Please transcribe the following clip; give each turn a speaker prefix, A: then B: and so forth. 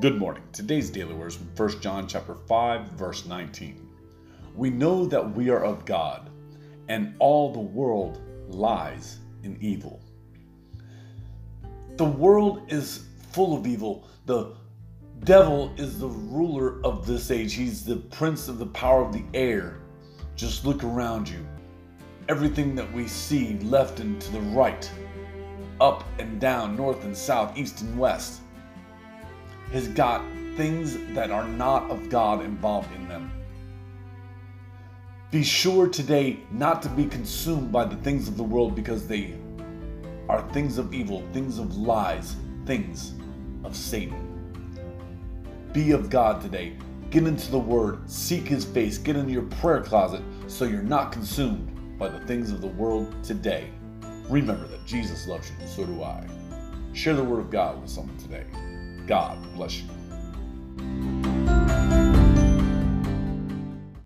A: Good morning. Today's daily words from 1 John chapter 5 verse 19. We know that we are of God, and all the world lies in evil. The world is full of evil. The devil is the ruler of this age. He's the prince of the power of the air. Just look around you. Everything that we see left and to the right, up and down, north and south, east and west has got things that are not of God involved in them. Be sure today not to be consumed by the things of the world because they are things of evil, things of lies, things of Satan. Be of God today. Get into the Word, seek His face, get into your prayer closet so you're not consumed by the things of the world today. Remember that Jesus loves you, and so do I. Share the Word of God with someone today. God bless you.